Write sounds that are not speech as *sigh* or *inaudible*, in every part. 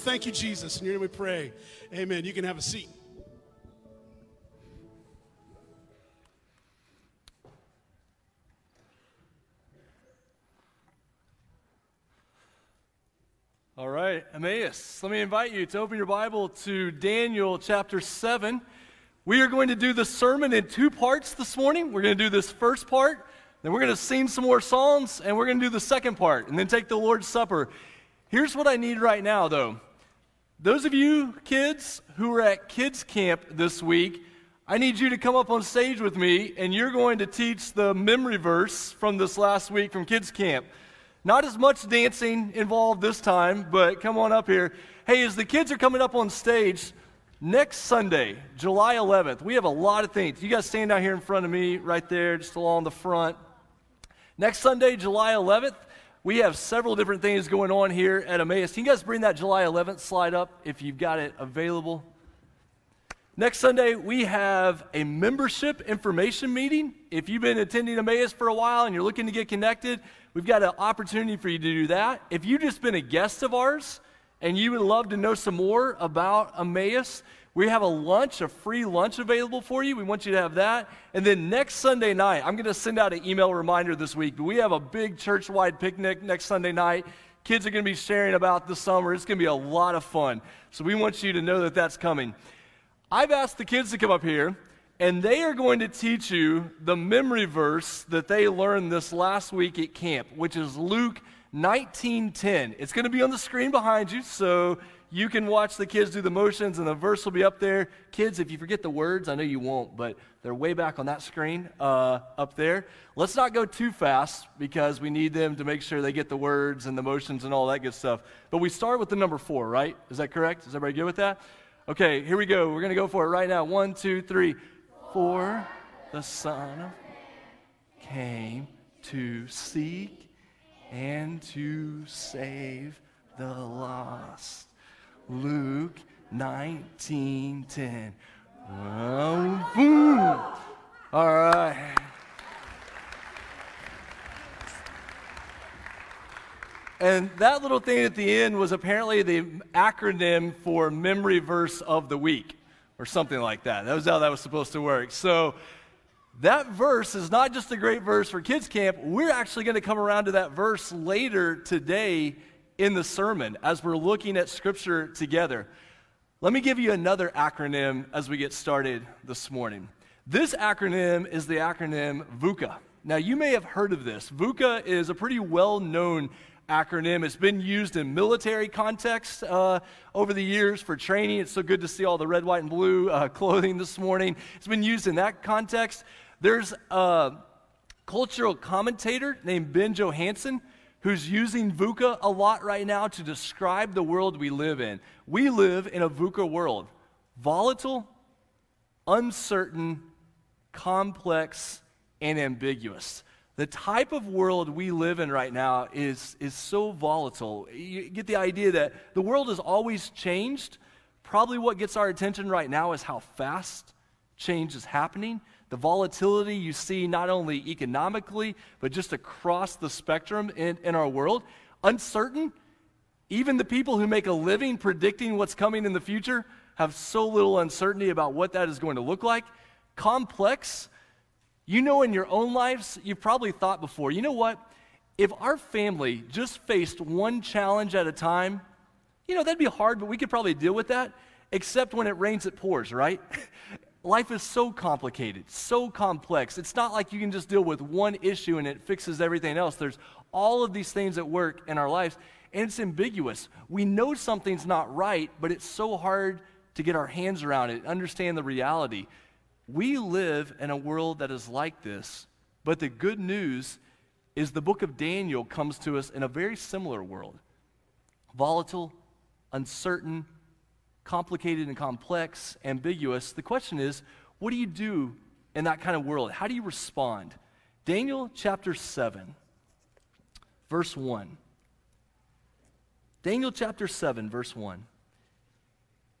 thank you, Jesus. In your name we pray. Amen. You can have a seat. All right, Emmaus, let me invite you to open your Bible to Daniel chapter 7. We are going to do the sermon in two parts this morning. We're going to do this first part, then we're going to sing some more songs, and we're going to do the second part, and then take the Lord's Supper. Here's what I need right now, though. Those of you kids who are at kids camp this week, I need you to come up on stage with me, and you're going to teach the memory verse from this last week from kids camp. Not as much dancing involved this time, but come on up here. Hey, as the kids are coming up on stage, next Sunday, July 11th, we have a lot of things. You guys stand out here in front of me, right there, just along the front. Next Sunday, July 11th, we have several different things going on here at Emmaus. Can you guys bring that July 11th slide up if you've got it available? Next Sunday, we have a membership information meeting. If you've been attending Emmaus for a while and you're looking to get connected, we've got an opportunity for you to do that. If you've just been a guest of ours and you would love to know some more about Emmaus, we have a lunch, a free lunch available for you. We want you to have that. And then next Sunday night, I'm going to send out an email reminder this week, but we have a big church wide picnic next Sunday night. Kids are going to be sharing about the summer. It's going to be a lot of fun. So we want you to know that that's coming. I've asked the kids to come up here, and they are going to teach you the memory verse that they learned this last week at camp, which is Luke 19:10. It's going to be on the screen behind you, so you can watch the kids do the motions, and the verse will be up there. Kids, if you forget the words, I know you won't, but they're way back on that screen uh, up there. Let's not go too fast because we need them to make sure they get the words and the motions and all that good stuff. But we start with the number four, right? Is that correct? Is everybody good with that? Okay, here we go. We're going to go for it right now. One, two, three. For the Son of came to seek and to save the lost. Luke 19:10. Well, boom. All right. And that little thing at the end was apparently the acronym for memory verse of the week or something like that. That was how that was supposed to work. So that verse is not just a great verse for kids camp. We're actually going to come around to that verse later today in the sermon as we're looking at scripture together. Let me give you another acronym as we get started this morning. This acronym is the acronym VUCA. Now, you may have heard of this. VUCA is a pretty well known acronym. It's been used in military context uh, over the years for training. It's so good to see all the red, white, and blue uh, *laughs* clothing this morning. It's been used in that context. There's a cultural commentator named Ben Johansen who's using VUCA a lot right now to describe the world we live in. We live in a VUCA world volatile, uncertain, complex, and ambiguous. The type of world we live in right now is, is so volatile. You get the idea that the world has always changed. Probably what gets our attention right now is how fast change is happening. The volatility you see not only economically, but just across the spectrum in, in our world. Uncertain. Even the people who make a living predicting what's coming in the future have so little uncertainty about what that is going to look like. Complex. You know, in your own lives, you've probably thought before, you know what? If our family just faced one challenge at a time, you know, that'd be hard, but we could probably deal with that, except when it rains, it pours, right? *laughs* Life is so complicated, so complex. It's not like you can just deal with one issue and it fixes everything else. There's all of these things at work in our lives, and it's ambiguous. We know something's not right, but it's so hard to get our hands around it, understand the reality. We live in a world that is like this, but the good news is the book of Daniel comes to us in a very similar world volatile, uncertain, complicated and complex, ambiguous. The question is, what do you do in that kind of world? How do you respond? Daniel chapter 7, verse 1. Daniel chapter 7, verse 1.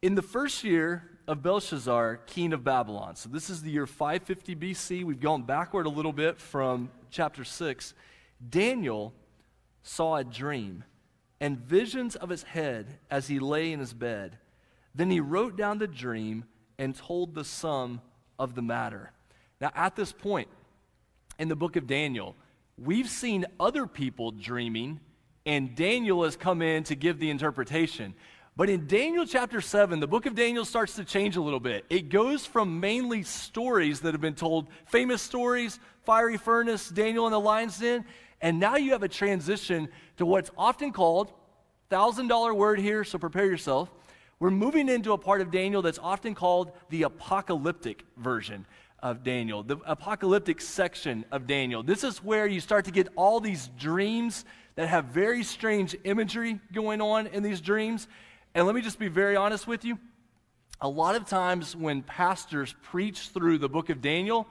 In the first year of Belshazzar, king of Babylon, so this is the year 550 BC, we've gone backward a little bit from chapter 6. Daniel saw a dream and visions of his head as he lay in his bed. Then he wrote down the dream and told the sum of the matter. Now, at this point in the book of Daniel, we've seen other people dreaming, and Daniel has come in to give the interpretation. But in Daniel chapter 7, the book of Daniel starts to change a little bit. It goes from mainly stories that have been told, famous stories, fiery furnace, Daniel in the lion's den, and now you have a transition to what's often called, thousand dollar word here, so prepare yourself, we're moving into a part of Daniel that's often called the apocalyptic version of Daniel, the apocalyptic section of Daniel. This is where you start to get all these dreams that have very strange imagery going on in these dreams. And let me just be very honest with you. A lot of times when pastors preach through the book of Daniel,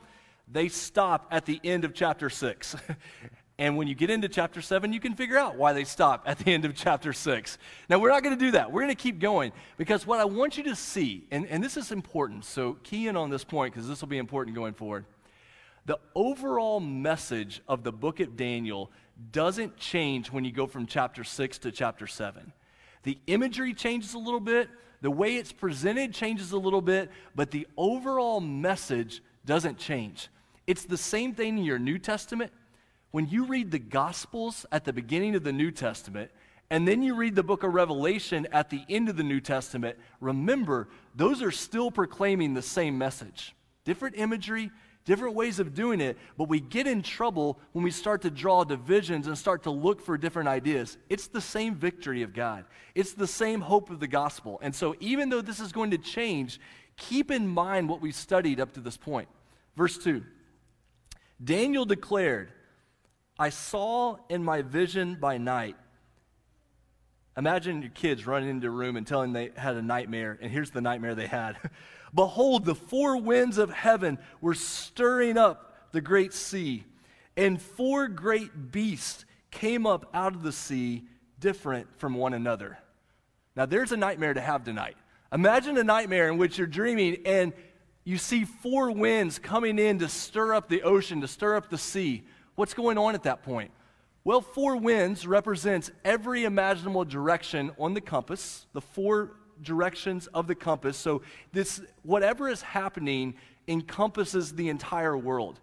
they stop at the end of chapter 6. *laughs* And when you get into chapter 7, you can figure out why they stop at the end of chapter 6. Now, we're not going to do that. We're going to keep going because what I want you to see, and, and this is important, so key in on this point because this will be important going forward. The overall message of the book of Daniel doesn't change when you go from chapter 6 to chapter 7. The imagery changes a little bit, the way it's presented changes a little bit, but the overall message doesn't change. It's the same thing in your New Testament when you read the Gospels at the beginning of the New Testament, and then you read the book of Revelation at the end of the New Testament, remember, those are still proclaiming the same message. Different imagery, different ways of doing it, but we get in trouble when we start to draw divisions and start to look for different ideas. It's the same victory of God, it's the same hope of the gospel. And so, even though this is going to change, keep in mind what we studied up to this point. Verse 2 Daniel declared, I saw in my vision by night. Imagine your kids running into a room and telling they had a nightmare, and here's the nightmare they had. *laughs* Behold, the four winds of heaven were stirring up the great sea, and four great beasts came up out of the sea, different from one another. Now, there's a nightmare to have tonight. Imagine a nightmare in which you're dreaming and you see four winds coming in to stir up the ocean, to stir up the sea. What's going on at that point? Well, four winds represents every imaginable direction on the compass, the four directions of the compass. So this whatever is happening encompasses the entire world.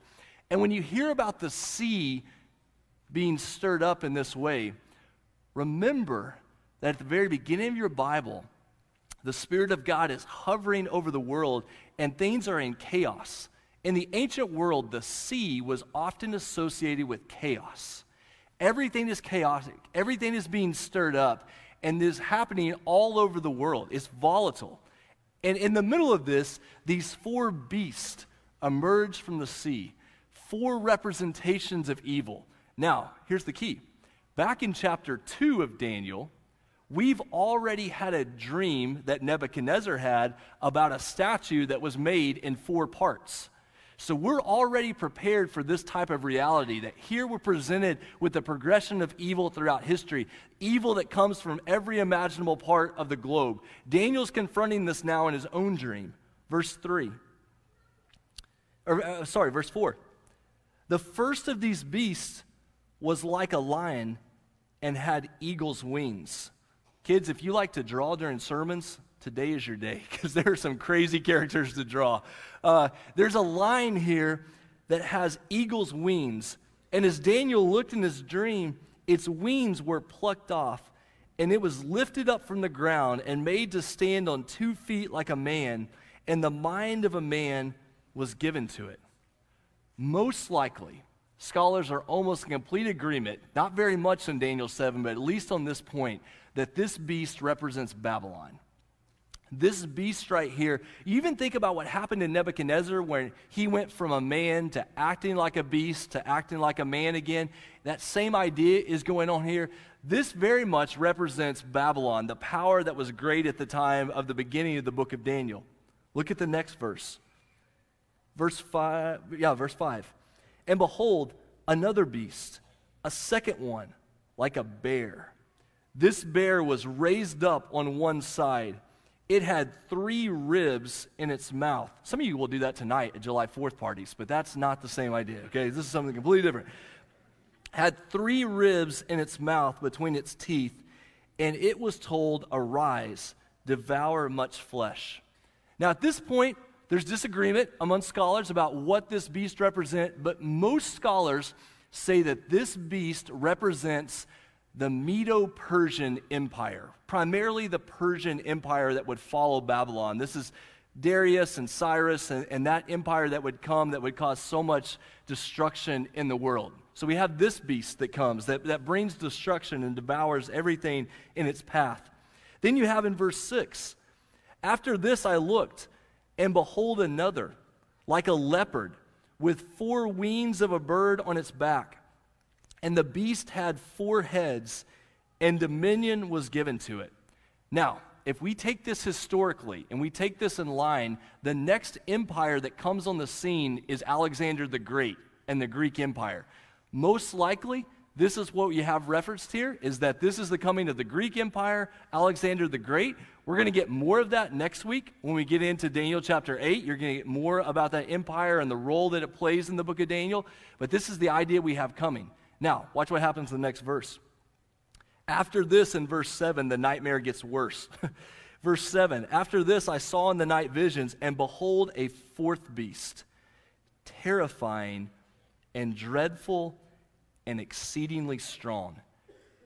And when you hear about the sea being stirred up in this way, remember that at the very beginning of your Bible, the Spirit of God is hovering over the world and things are in chaos. In the ancient world, the sea was often associated with chaos. Everything is chaotic, everything is being stirred up, and this is happening all over the world. It's volatile. And in the middle of this, these four beasts emerge from the sea, four representations of evil. Now, here's the key back in chapter 2 of Daniel, we've already had a dream that Nebuchadnezzar had about a statue that was made in four parts. So we're already prepared for this type of reality that here we're presented with the progression of evil throughout history, evil that comes from every imaginable part of the globe. Daniel's confronting this now in his own dream. Verse 3. Or, uh, sorry, verse 4. The first of these beasts was like a lion and had eagle's wings. Kids, if you like to draw during sermons, today is your day *laughs* because there are some crazy characters to draw. Uh, there's a line here that has eagle's wings. And as Daniel looked in his dream, its wings were plucked off, and it was lifted up from the ground and made to stand on two feet like a man, and the mind of a man was given to it. Most likely, scholars are almost in complete agreement, not very much in Daniel 7, but at least on this point, that this beast represents Babylon. This beast right here, you even think about what happened to Nebuchadnezzar when he went from a man to acting like a beast to acting like a man again. That same idea is going on here. This very much represents Babylon, the power that was great at the time of the beginning of the book of Daniel. Look at the next verse. Verse 5, yeah, verse 5. And behold, another beast, a second one, like a bear. This bear was raised up on one side it had three ribs in its mouth. Some of you will do that tonight at July 4th parties, but that's not the same idea, okay? This is something completely different. Had three ribs in its mouth between its teeth, and it was told, Arise, devour much flesh. Now, at this point, there's disagreement among scholars about what this beast represents, but most scholars say that this beast represents the Medo Persian Empire, primarily the Persian Empire that would follow Babylon. This is Darius and Cyrus and, and, that empire that would come that would cause so much destruction in the world. So we have this beast that comes that, that brings destruction and devours everything in its path. Then you have in verse 6 After this I looked, and behold, another, like a leopard, with four wings of a bird on its back. And the beast had four heads, and dominion was given to it. Now, if we take this historically and we take this in line, the next empire that comes on the scene is Alexander the Great and the Greek Empire. Most likely, this is what you have referenced here is that this is the coming of the Greek Empire, Alexander the Great. We're going to get more of that next week when we get into Daniel chapter 8. You're going to get more about that empire and the role that it plays in the book of Daniel. But this is the idea we have coming. Now, watch what happens in the next verse. After this, in verse 7, the nightmare gets worse. *laughs* verse 7 After this, I saw in the night visions, and behold, a fourth beast, terrifying and dreadful and exceedingly strong.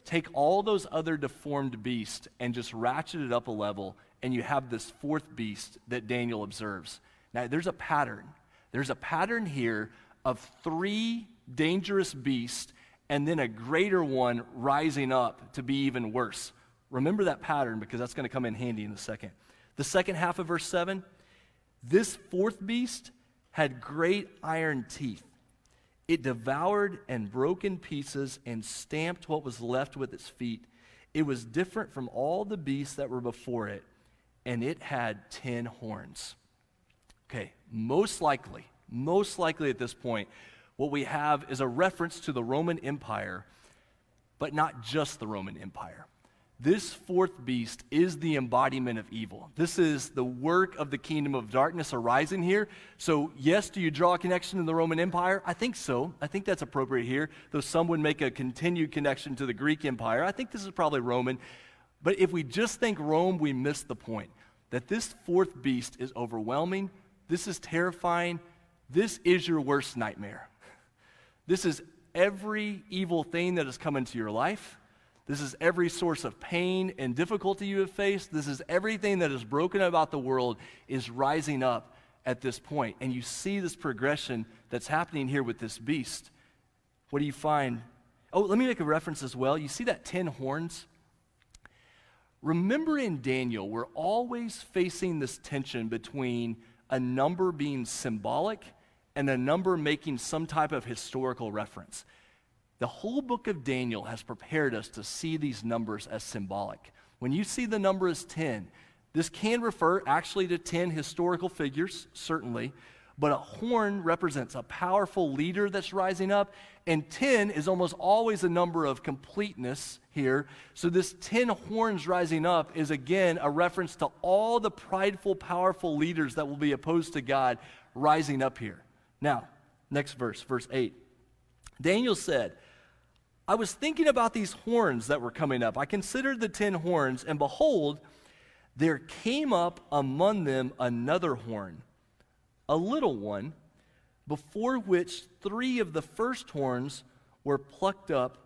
Take all those other deformed beasts and just ratchet it up a level, and you have this fourth beast that Daniel observes. Now, there's a pattern. There's a pattern here of three dangerous beasts and then a greater one rising up to be even worse. Remember that pattern because that's going to come in handy in a second. The second half of verse 7 this fourth beast had great iron teeth. It devoured and broke in pieces and stamped what was left with its feet. It was different from all the beasts that were before it, and it had ten horns. Okay, most likely, most likely at this point, what we have is a reference to the Roman Empire, but not just the Roman Empire. This fourth beast is the embodiment of evil. This is the work of the kingdom of darkness arising here. So, yes, do you draw a connection to the Roman Empire? I think so. I think that's appropriate here, though some would make a continued connection to the Greek Empire. I think this is probably Roman. But if we just think Rome, we miss the point that this fourth beast is overwhelming. This is terrifying. This is your worst nightmare. This is every evil thing that has come into your life. This is every source of pain and difficulty you have faced. This is everything that is broken about the world is rising up at this point. And you see this progression that's happening here with this beast. What do you find? Oh, let me make a reference as well. You see that 10 horns? Remember in Daniel, we're always facing this tension between a number being symbolic and a number making some type of historical reference. The whole book of Daniel has prepared us to see these numbers as symbolic. When you see the number as 10, this can refer actually to 10 historical figures, certainly, but a horn represents a powerful leader that's rising up, and 10 is almost always a number of completeness here. So, this 10 horns rising up is again a reference to all the prideful, powerful leaders that will be opposed to God rising up here. Now, next verse, verse 8. Daniel said, I was thinking about these horns that were coming up. I considered the 10 horns, and behold, there came up among them another horn a little one, before which three of the first horns were plucked up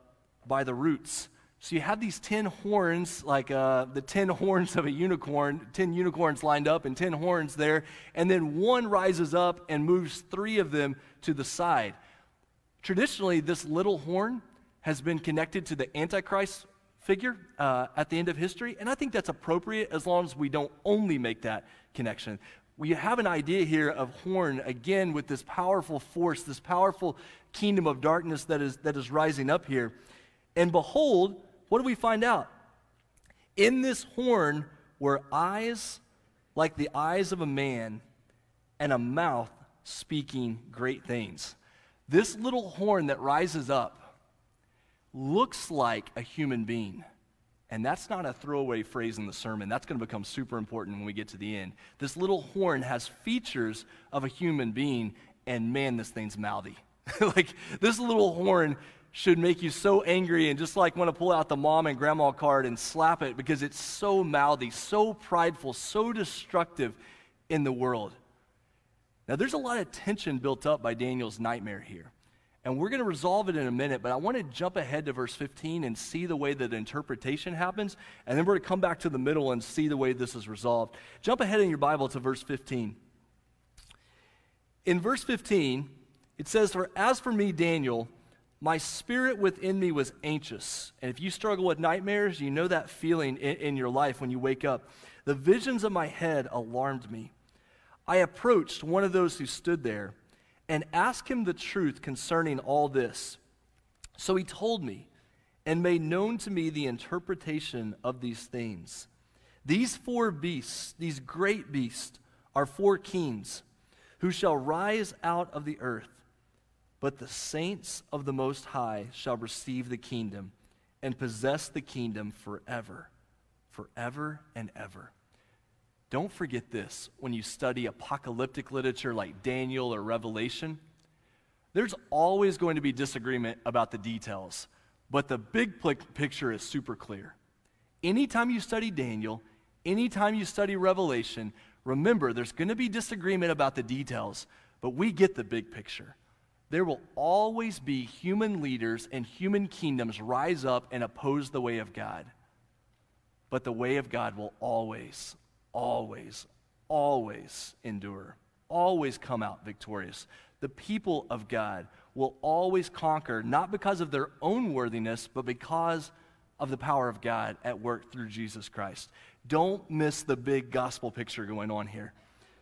by the roots. So you have these 10 horns, like uh, the 10 *laughs* horns of a unicorn, 10 unicorns lined up and 10 horns there, and then one rises up and moves three of them to the side. Traditionally, this little horn has been connected to the Antichrist figure uh, at the end of history, and I think that's appropriate as long as we don't only make that connection we have an idea here of horn again with this powerful force, this powerful kingdom of darkness that is, that is rising up here. And behold, what do we find out? In this horn were eyes like the eyes of a man and a mouth speaking great things. This little horn that rises up looks like a human being. And that's not a throwaway phrase in the sermon. That's going to become super important when we get to the end. This little horn has features of a human being, and man, this thing's mouthy. *laughs* like, this little horn should make you so angry and just like want to pull out the mom and grandma card and slap it because it's so mouthy, so prideful, so destructive in the world. Now, there's a lot of tension built up by Daniel's nightmare here. And we're going to resolve it in a minute, but I want to jump ahead to verse 15 and see the way that interpretation happens. And then we're going to come back to the middle and see the way this is resolved. Jump ahead in your Bible to verse 15. In verse 15, it says, For as for me, Daniel, my spirit within me was anxious. And if you struggle with nightmares, you know that feeling in, in your life when you wake up. The visions of my head alarmed me. I approached one of those who stood there and asked him the truth concerning all this. So he told me and made known to me the interpretation of these things. These four beasts, these great beasts, are four kings who shall rise out of the earth. But the saints of the Most High shall receive the kingdom and possess the kingdom forever, forever and ever. Don't forget this when you study apocalyptic literature like Daniel or Revelation. There's always going to be disagreement about the details, but the big picture is super clear. Anytime you study Daniel, anytime you study Revelation, remember there's going to be disagreement about the details, but we get the big picture. There will always be human leaders and human kingdoms rise up and oppose the way of God. But the way of God will always, always, always endure, always come out victorious. The people of God will always conquer, not because of their own worthiness, but because of the power of God at work through Jesus Christ. Don't miss the big gospel picture going on here.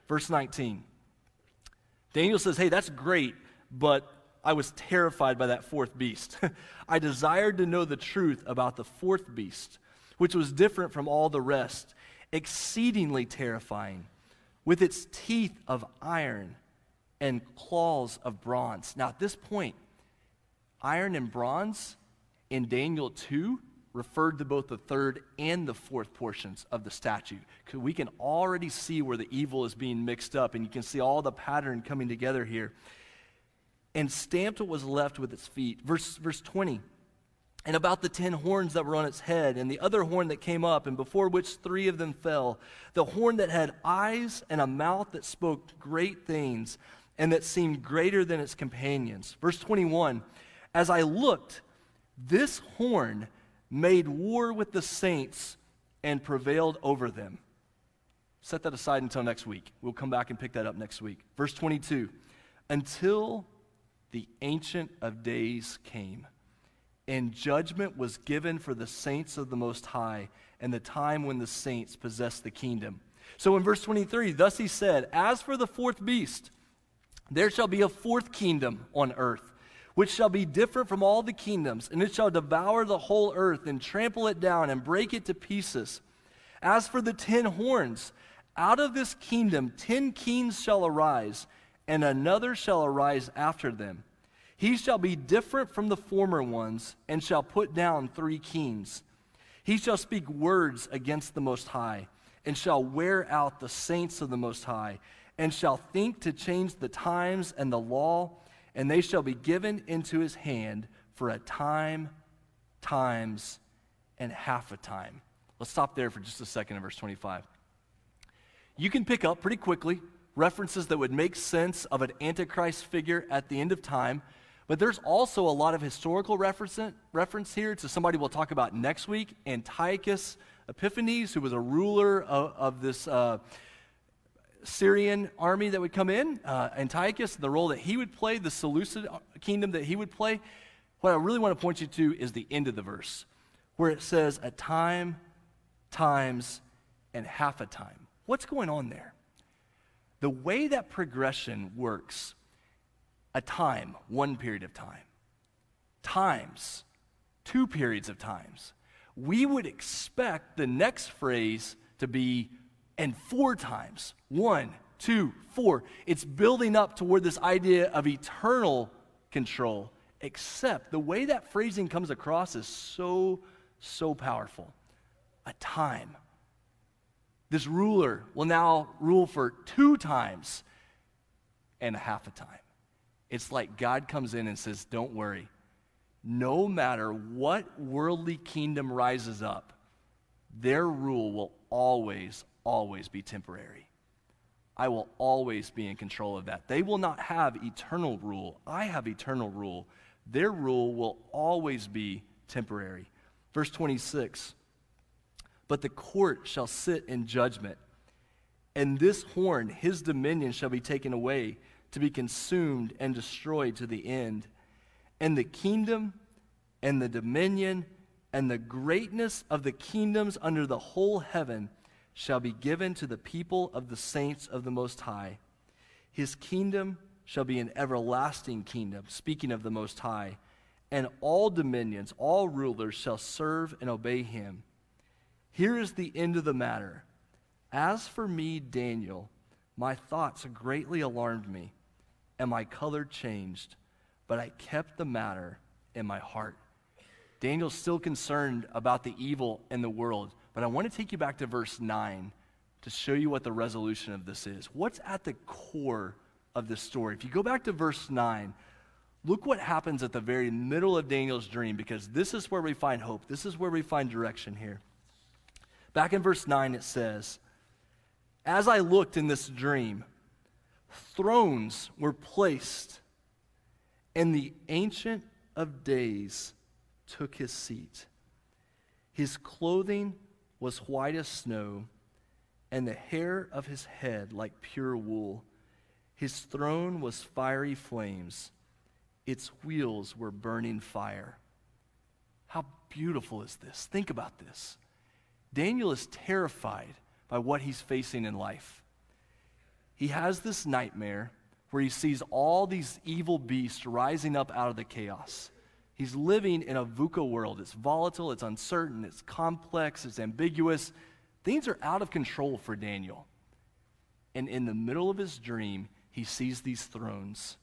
Verse 19. Daniel says, Hey, that's great, but I was terrified by that fourth beast. *laughs* I desired to know the truth about the fourth beast, which was different from all the rest exceedingly terrifying, with its teeth of iron and claws of bronze. Now, at this point, iron and bronze in Daniel 2 referred to both the third and the fourth portions of the statue. We can already see where the evil is being mixed up, and you can see all the pattern coming together here. And stamped what was left with its feet. Verse, verse 20 and about the ten horns that were on its head, and the other horn that came up, and before which three of them fell, the horn that had eyes and a mouth that spoke great things, and that seemed greater than its companions. Verse 21 As I looked, this horn made war with the saints and prevailed over them. Set that aside until next week. We'll come back and pick that up next week. Verse 22 Until the Ancient of Days came and judgment was given for the saints of the Most High, and the time when the saints possessed the kingdom. So in verse 23, thus he said, As for the fourth beast, there shall be a fourth kingdom on earth, which shall be different from all the kingdoms, and it shall devour the whole earth and trample it down and break it to pieces. As for the ten horns, out of this kingdom ten kings shall arise, and another shall arise after them. He shall be different from the former ones, and shall put down three kings. He shall speak words against the Most High, and shall wear out the saints of the Most High, and shall think to change the times and the law, and they shall be given into his hand for a time, times, and half a time. Let's stop there for just a second in verse 25. You can pick up pretty quickly references that would make sense of an Antichrist figure at the end of time. But there's also a lot of historical reference, reference here to somebody we'll talk about next week, Antiochus Epiphanes, who was a ruler of, of this uh, Syrian army that would come in. Uh, Antiochus, the role that he would play, the Seleucid kingdom that he would play. What I really want to point you to is the end of the verse, where it says, a time, times, and half a time. What's going on there? The way that progression works, a time, one period of time, times, two periods of times, we would expect the next phrase to be and four times. One, two, four. It's building up toward this idea of eternal control, except the way that phrasing comes across is so, so powerful. A time. This ruler will now rule for two times and a half a time. It's like God comes in and says, Don't worry. No matter what worldly kingdom rises up, their rule will always, always be temporary. I will always be in control of that. They will not have eternal rule. I have eternal rule. Their rule will always be temporary. Verse 26 But the court shall sit in judgment, and this horn, his dominion, shall be taken away, to be consumed and destroyed to the end. And the kingdom and the dominion and the greatness of the kingdoms under the whole heaven shall be given to the people of the saints of the Most High. His kingdom shall be an everlasting kingdom, speaking of the Most High, and all dominions, all rulers shall serve and obey him. Here is the end of the matter. As for me, Daniel, my thoughts greatly alarmed me, and my color changed, but I kept the matter in my heart. Daniel's still concerned about the evil in the world. But I want to take you back to verse 9 to show you what the resolution of this is. What's at the core of this story? If you go back to verse 9, look what happens at the very middle of Daniel's dream because this is where we find hope. This is where we find direction here. Back in verse 9, it says, As I looked in this dream, thrones were placed, and the Ancient of Days took his seat. His clothing was white as snow, and the hair of his head like pure wool. His throne was fiery flames, its wheels were burning fire. How beautiful is this? Think about this. Daniel is terrified by what he's facing in life. He has this nightmare where he sees all these evil beasts rising up out of the chaos. He's living in a VUCA world. It's volatile, it's uncertain, it's complex, it's ambiguous. Things are out of control for Daniel. And in the middle of his dream, he sees these thrones.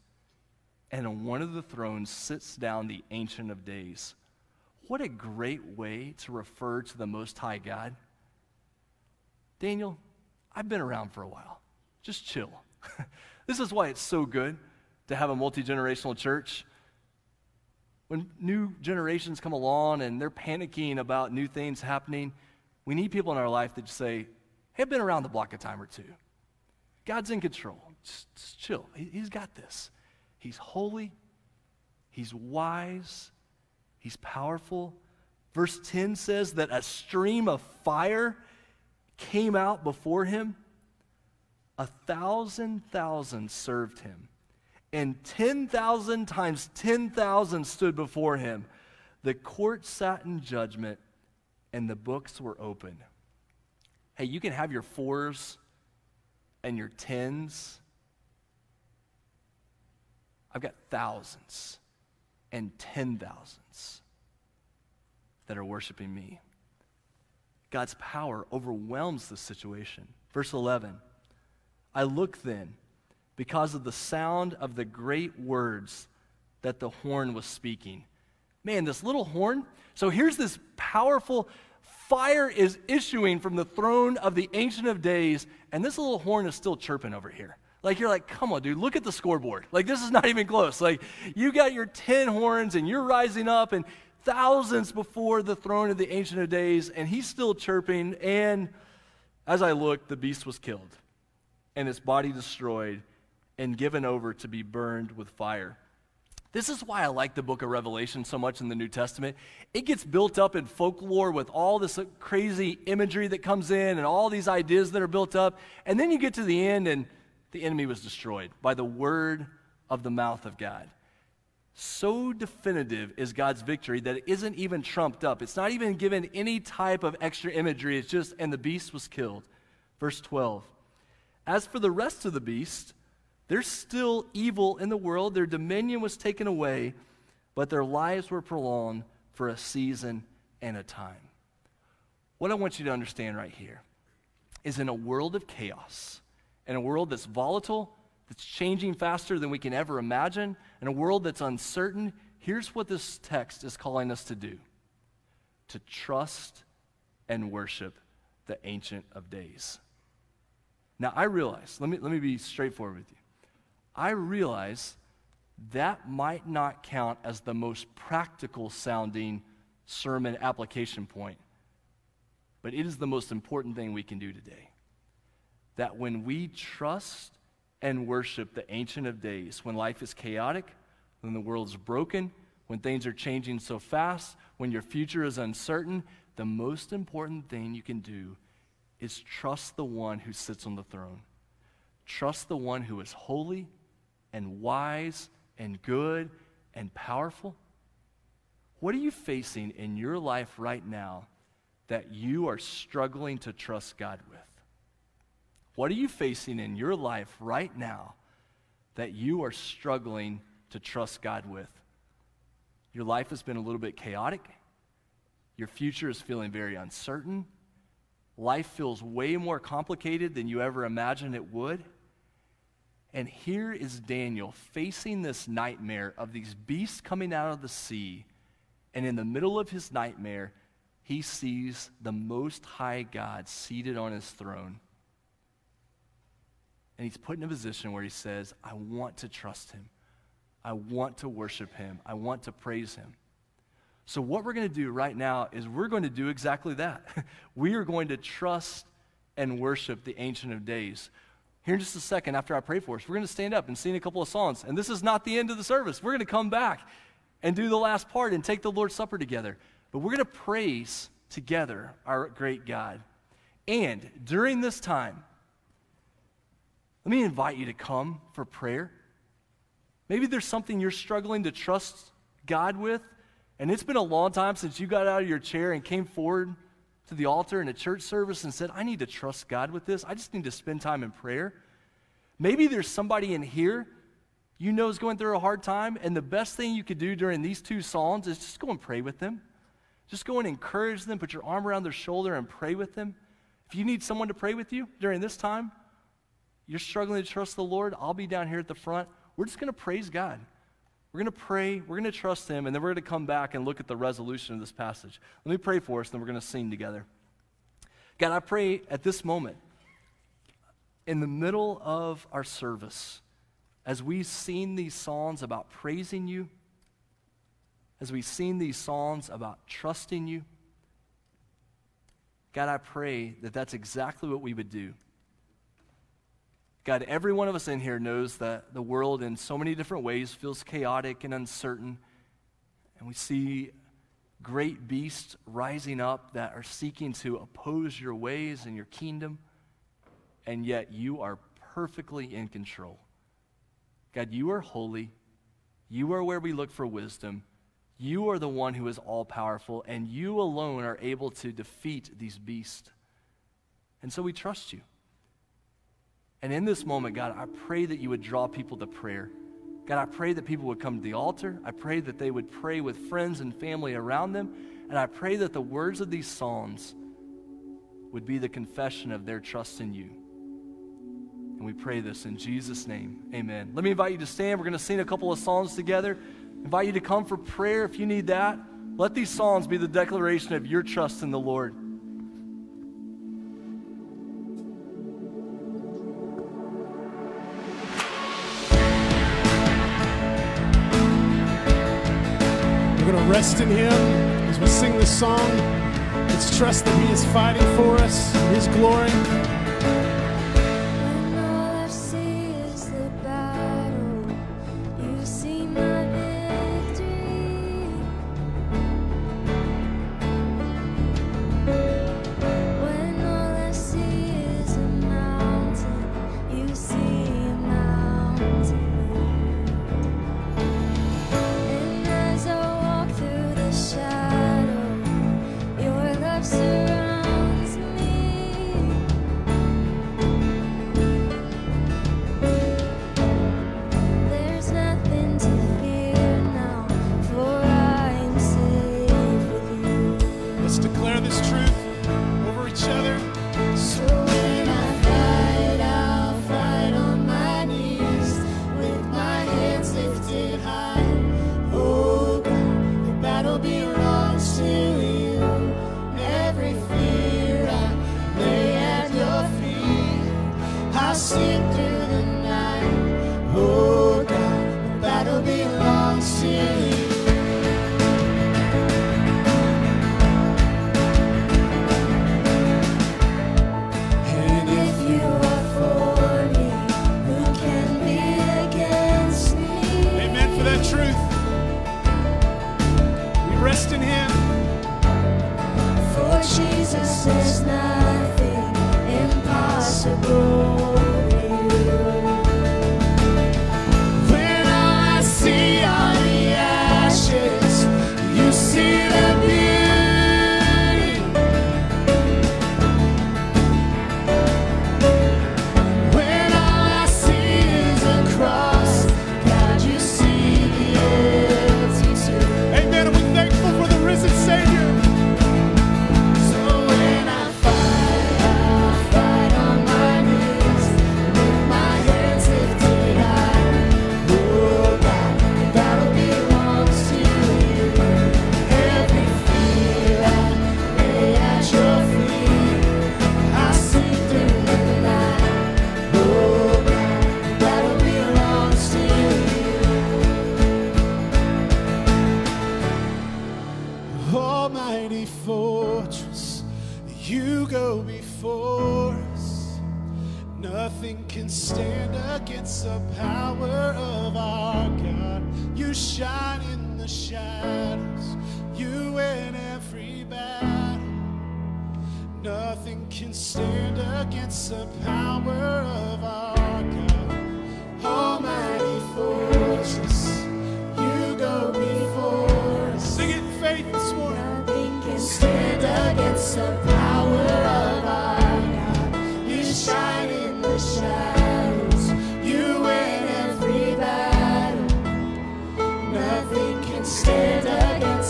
And on one of the thrones sits down the Ancient of Days. What a great way to refer to the Most High God. Daniel, I've been around for a while. Just chill. *laughs* this is why it's so good to have a multi generational church when new generations come along and they're panicking about new things happening, we need people in our life that say, hey, I've been around the block a time or two. God's in control. Just, just chill. He, he's got this. He's holy. He's wise. He's powerful. Verse 10 says that a stream of fire came out before him. A thousand thousand served him and 10,000 times 10,000 stood before him. The court sat in judgment, and the books were open. Hey, you can have your fours and your tens. I've got thousands and ten thousands that are worshiping me. God's power overwhelms the situation. Verse 11 I look then because of the sound of the great words that the horn was speaking. Man, this little horn. So here's this powerful fire is issuing from the throne of the Ancient of Days, and this little horn is still chirping over here. Like, you're like, come on, dude, look at the scoreboard. Like, this is not even close. Like, you got your 10 horns, and you're rising up, and thousands before the throne of the Ancient of Days, and he's still chirping. And as I looked, the beast was killed, and its body destroyed, and given over to be burned with fire. This is why I like the book of Revelation so much in the New Testament. It gets built up in folklore with all this crazy imagery that comes in and all these ideas that are built up. And then you get to the end, and the enemy was destroyed by the word of the mouth of God. So definitive is God's victory that it isn't even trumped up. It's not even given any type of extra imagery. It's just, and the beast was killed. Verse 12. As for the rest of the beast, there's still evil in the world. Their dominion was taken away, but their lives were prolonged for a season and a time. What I want you to understand right here is in a world of chaos, in a world that's volatile, that's changing faster than we can ever imagine, in a world that's uncertain, here's what this text is calling us to do to trust and worship the Ancient of Days. Now, I realize, let me, let me be straightforward with you. I realize that might not count as the most practical sounding sermon application point, but it is the most important thing we can do today. That when we trust and worship the Ancient of Days, when life is chaotic, when the world is broken, when things are changing so fast, when your future is uncertain, the most important thing you can do is trust the one who sits on the throne. Trust the one who is holy and wise and good and powerful? What are you facing in your life right now that you are struggling to trust God with? What are you facing in your life right now that you are struggling to trust God with? Your life has been a little bit chaotic. Your future is feeling very uncertain. Life feels way more complicated than you ever imagined it would. And here is Daniel facing this nightmare of these beasts coming out of the sea. And in the middle of his nightmare, he sees the Most High God seated on his throne. And he's put in a position where he says, I want to trust him. I want to worship him. I want to praise him. So, what we're going to do right now is we're going to do exactly that. *laughs* we are going to trust and worship the Ancient of Days. Here in just a second, after I pray for us, we're going to stand up and sing a couple of songs. And this is not the end of the service. We're going to come back and do the last part and take the Lord's Supper together. But we're going to praise together our great God. And during this time, let me invite you to come for prayer. Maybe there's something you're struggling to trust God with, and it's been a long time since you got out of your chair and came forward to the altar in a church service and said, I need to trust God with this. I just need to spend time in prayer. Maybe there's somebody in here you know is going through a hard time, and the best thing you could do during these two Psalms is just go and pray with them. Just go and encourage them, put your arm around their shoulder and pray with them. If you need someone to pray with you during this time, you're struggling to trust the Lord, I'll be down here at the front. We're just going to praise God. We're going to pray, we're going to trust Him, and then we're going to come back and look at the resolution of this passage. Let me pray for us, and then we're going to sing together. God, I pray at this moment, in the middle of our service, as we've seen these songs about praising you, as we've seen these songs about trusting you, God, I pray that that's exactly what we would do. God, every one of us in here knows that the world in so many different ways feels chaotic and uncertain. And we see great beasts rising up that are seeking to oppose your ways and your kingdom. And yet you are perfectly in control. God, you are holy. You are where we look for wisdom. You are the one who is all powerful, and you alone are able to defeat these beasts. And so we trust you. And in this moment, God, I pray that you would draw people to prayer. God, I pray that people would come to the altar. I pray that they would pray with friends and family around them. And I pray that the words of these psalms would be the confession of their trust in you. And we pray this in Jesus' name. Amen. Let me invite you to stand. We're going to sing a couple of psalms together. Invite you to come for prayer if you need that. Let these psalms be the declaration of your trust in the Lord. in Him as we sing this song. Let's trust that He is fighting for us, His glory.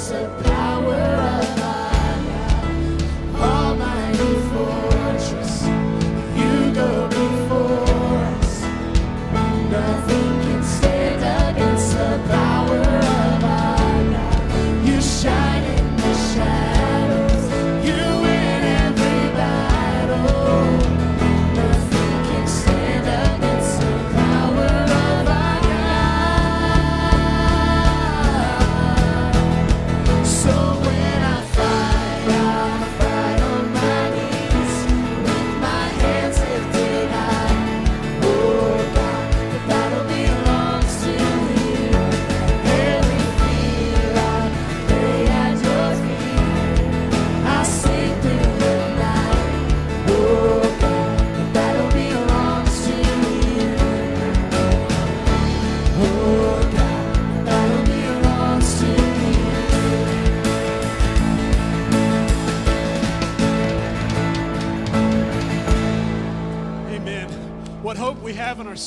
disappear.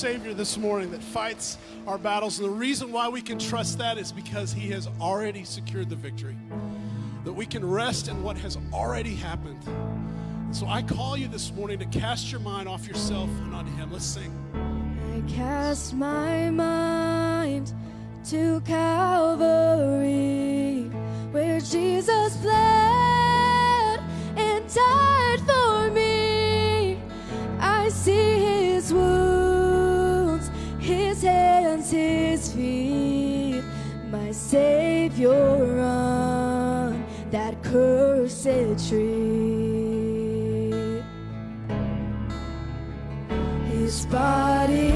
Savior this morning that fights our battles. And the reason why we can trust that is because He has already secured the victory. That we can rest in what has already happened. And so I call you this morning to cast your mind off yourself and onto Him. Let's sing. I cast my mind to Calvary, where Jesus bled Savior on that cursed tree. His body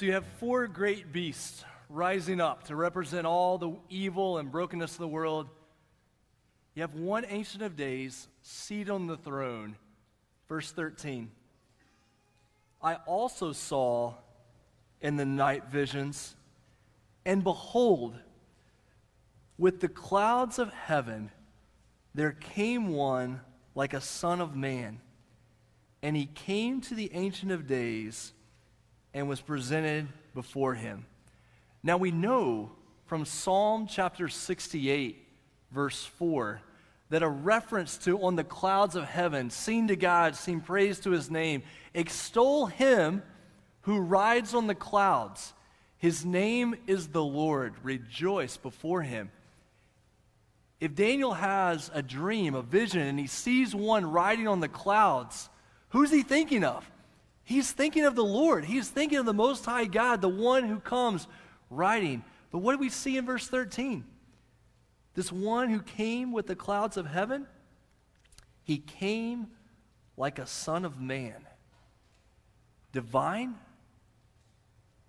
So you have four great beasts rising up to represent all the evil and brokenness of the world. You have one Ancient of Days seated on the throne. Verse 13. I also saw in the night visions, and behold, with the clouds of heaven, there came one like a son of man. And he came to the Ancient of Days and was presented before him. Now we know from Psalm chapter 68, verse 4, that a reference to on the clouds of heaven, sing to God, sing praise to his name, extol him who rides on the clouds. His name is the Lord. Rejoice before him. If Daniel has a dream, a vision, and he sees one riding on the clouds, who's he thinking of? He's thinking of the Lord. He's thinking of the Most High God, the one who comes riding. But what do we see in verse 13? This one who came with the clouds of heaven, he came like a son of man. Divine,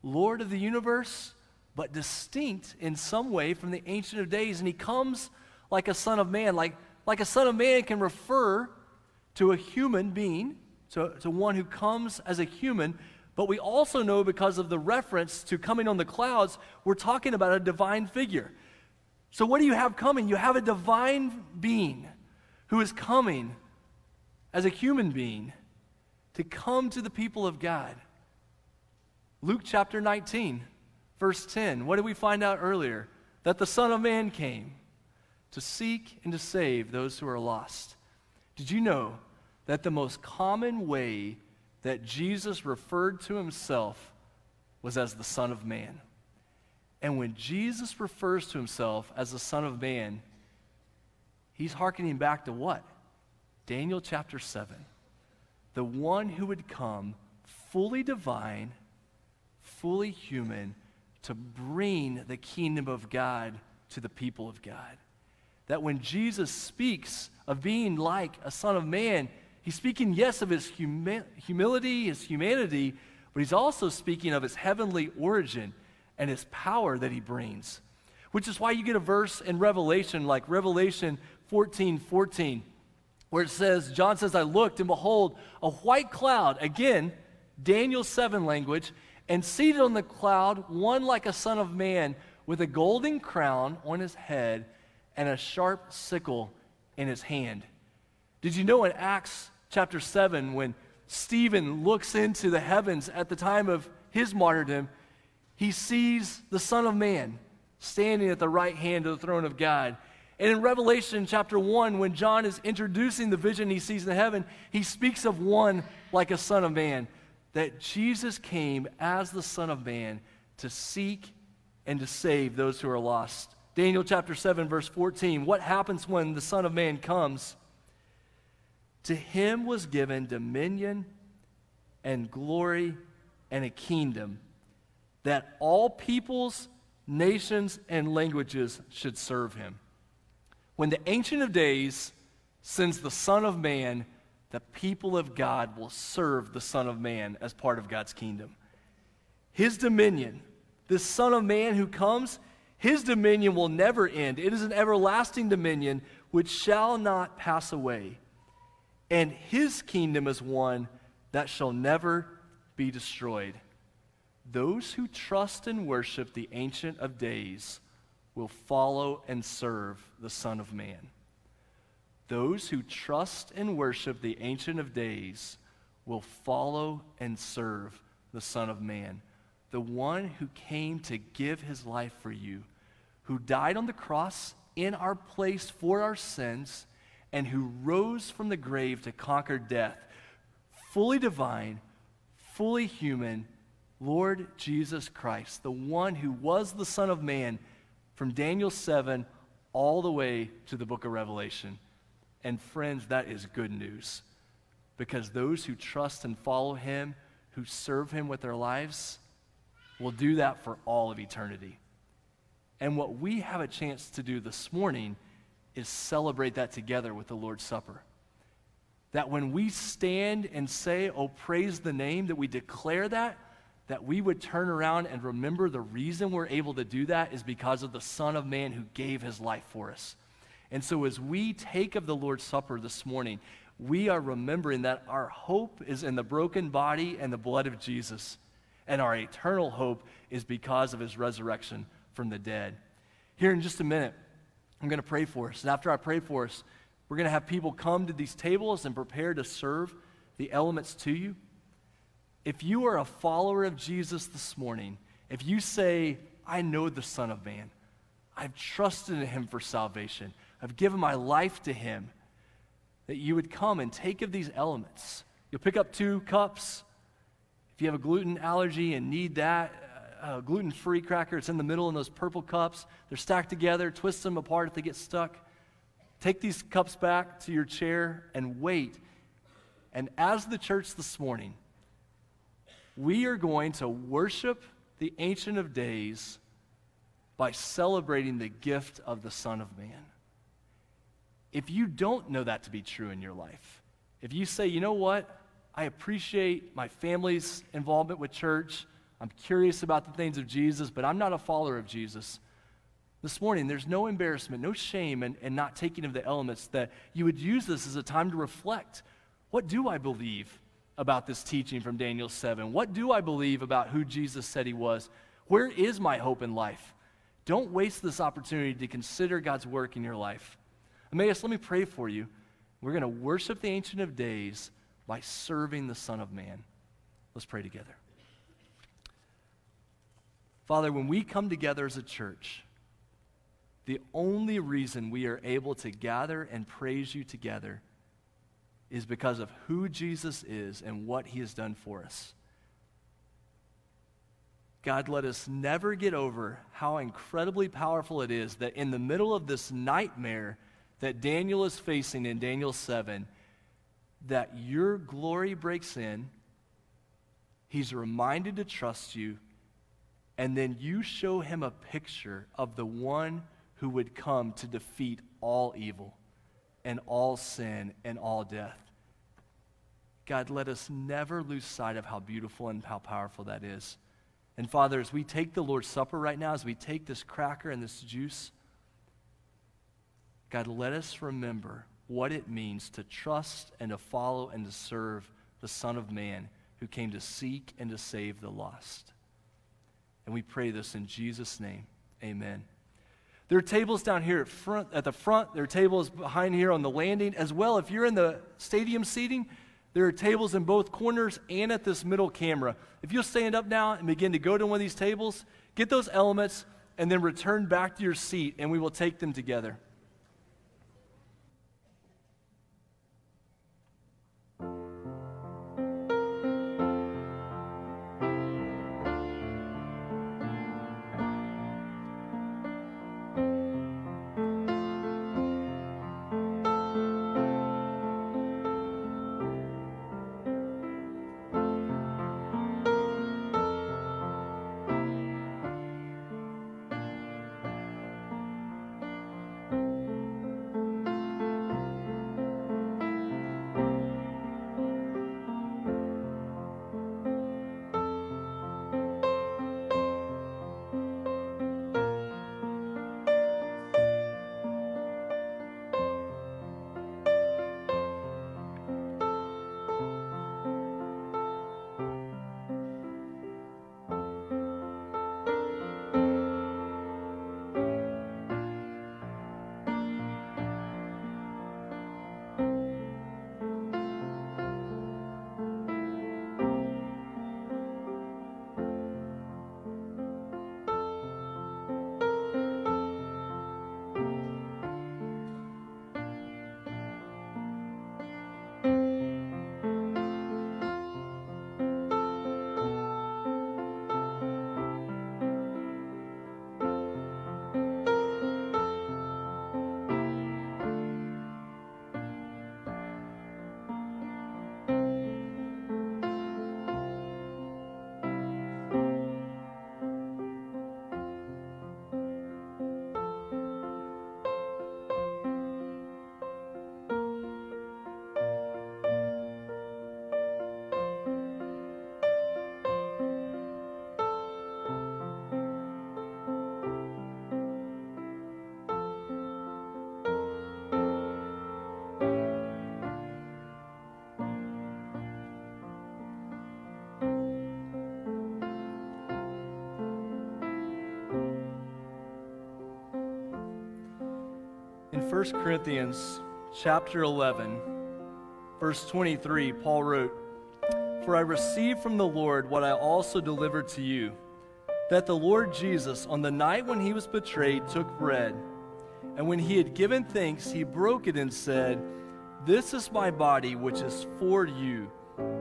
Lord of the universe, but distinct in some way from the Ancient of Days. And he comes like a son of man. Like, like a son of man can refer to a human being, to, to one who comes as a human. But we also know because of the reference to coming on the clouds, we're talking about a divine figure. So, what do you have coming? You have a divine being who is coming as a human being to come to the people of God. Luke chapter 19, verse 10. What did we find out earlier? That the Son of Man came to seek and to save those who are lost. Did you know that the most common way that Jesus referred to himself was as the Son of Man? And when Jesus refers to himself as the Son of Man, he's hearkening back to what? Daniel chapter 7. The one who would come fully divine, fully human, to bring the kingdom of God to the people of God. That when Jesus speaks of being like a Son of Man, he's speaking, yes, of his humi- humility, his humanity, but he's also speaking of his heavenly origin and his power that he brings. Which is why you get a verse in Revelation, like Revelation 14 14, where it says, John says, I looked, and behold, a white cloud, again, Daniel 7 language, and seated on the cloud, one like a son of man, with a golden crown on his head and a sharp sickle in his hand. Did you know in Acts chapter 7, when Stephen looks into the heavens at the time of his martyrdom, he sees the Son of Man standing at the right hand of the throne of God. And in Revelation chapter 1, when John is introducing the vision he sees in heaven, he speaks of one like a Son of Man, that Jesus came as the Son of Man to seek and to save those who are lost. Daniel chapter 7, verse 14. What happens when the Son of Man comes? To him was given dominion and glory and a kingdom that all peoples, nations, and languages should serve him. When the Ancient of Days sends the Son of Man, the people of God will serve the Son of Man as part of God's kingdom. His dominion, this Son of Man who comes, his dominion will never end. It is an everlasting dominion which shall not pass away. And his kingdom is one that shall never be destroyed. Those who trust and worship the Ancient of Days will follow and serve the Son of Man. Those who trust and worship the Ancient of Days will follow and serve the Son of Man, the one who came to give his life for you, who died on the cross in our place for our sins, and who rose from the grave to conquer death, fully divine, fully human Lord Jesus Christ, the one who was the Son of Man from Daniel 7 all the way to the book of Revelation. And friends, that is good news because those who trust and follow him, who serve him with their lives, will do that for all of eternity. And what we have a chance to do this morning is celebrate that together with the Lord's Supper. That when we stand and say, Oh, praise the name, that we declare that, that we would turn around and remember the reason we're able to do that is because of the Son of Man who gave his life for us. And so, as we take of the Lord's Supper this morning, we are remembering that our hope is in the broken body and the blood of Jesus, and our eternal hope is because of his resurrection from the dead. Here in just a minute, I'm going to pray for us. And after I pray for us, we're going to have people come to these tables and prepare to serve the elements to you. If you are a follower of Jesus this morning, if you say, I know the Son of Man, I've trusted in him for salvation, I've given my life to him, that you would come and take of these elements. You'll pick up two cups. If you have a gluten allergy and need that, uh, gluten free cracker, it's in the middle in those purple cups. They're stacked together, twist them apart if they get stuck. Take these cups back to your chair and wait. And as the church this morning, we are going to worship the Ancient of Days by celebrating the gift of the Son of Man. If you don't know that to be true in your life, if you say, you know what, I appreciate my family's involvement with church, I'm curious about the things of Jesus, but I'm not a follower of Jesus. This morning, there's no embarrassment, no shame in, in not taking of the elements, that you would use this as a time to reflect. What do I believe about this teaching from Daniel 7? What do I believe about who Jesus said he was? Where is my hope in life? Don't waste this opportunity to consider God's work in your life. Emmaus, let me pray for you. We're going to worship the Ancient of Days by serving the Son of Man. Let's pray together. Father, when we come together as a church, the only reason we are able to gather and praise you together is because of who Jesus is and what he has done for us. God, let us never get over how incredibly powerful it is that in the middle of this nightmare that Daniel is facing in Daniel 7, that your glory breaks in, he's reminded to trust you, and then you show him a picture of the one who would come to defeat all evil and all sin and all death. God, let us never lose sight of how beautiful and how powerful that is. And Father, as we take the Lord's Supper right now, as we take this cracker and this juice, God, let us remember what it means to trust and to follow and to serve the Son of Man who came to seek and to save the lost. And we pray this in Jesus' name. Amen. There are tables down here at, front, at the front. There are tables behind here on the landing. As well, if you're in the stadium seating, there are tables in both corners and at this middle camera. If you'll stand up now and begin to go to one of these tables, get those elements, and then return back to your seat, and we will take them together. 1 Corinthians chapter 11, verse 23, Paul wrote, For I received from the Lord what I also delivered to you, that the Lord Jesus, on the night when he was betrayed, took bread. And when he had given thanks, he broke it and said, This is my body, which is for you.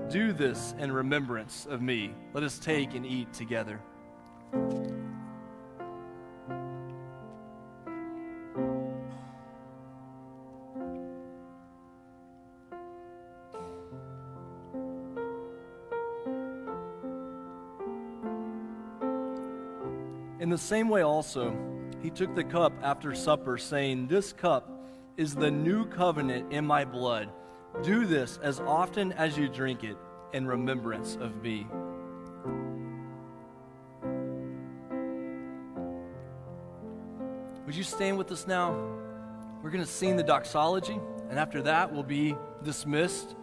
Do this in remembrance of me. Let us take and eat together. Same way, also, he took the cup after supper, saying, This cup is the new covenant in my blood. Do this as often as you drink it in remembrance of me. Would you stand with us now? We're going to sing the doxology, and after that, we'll be dismissed.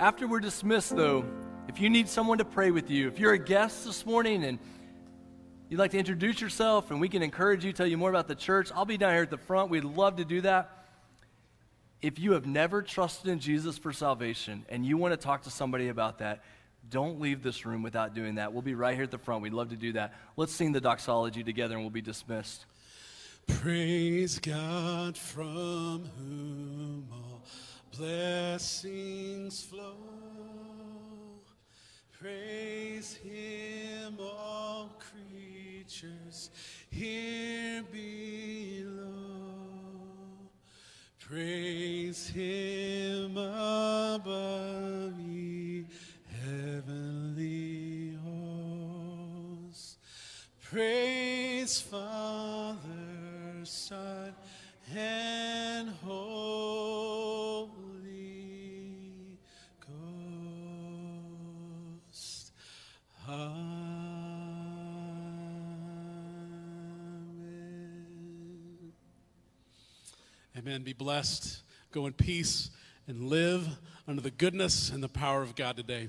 After we're dismissed, though, if you need someone to pray with you, if you're a guest this morning and you'd like to introduce yourself and we can encourage you, tell you more about the church, I'll be down here at the front. We'd love to do that. If you have never trusted in Jesus for salvation and you want to talk to somebody about that, don't leave this room without doing that. We'll be right here at the front. We'd love to do that. Let's sing the doxology together and we'll be dismissed. Praise God from whom all blessings flow. Praise Him, all creatures here below. Praise Him above ye heavenly hosts. Praise Father, Son, and Holy Amen. Be blessed. Go in peace and live under the goodness and the power of God today.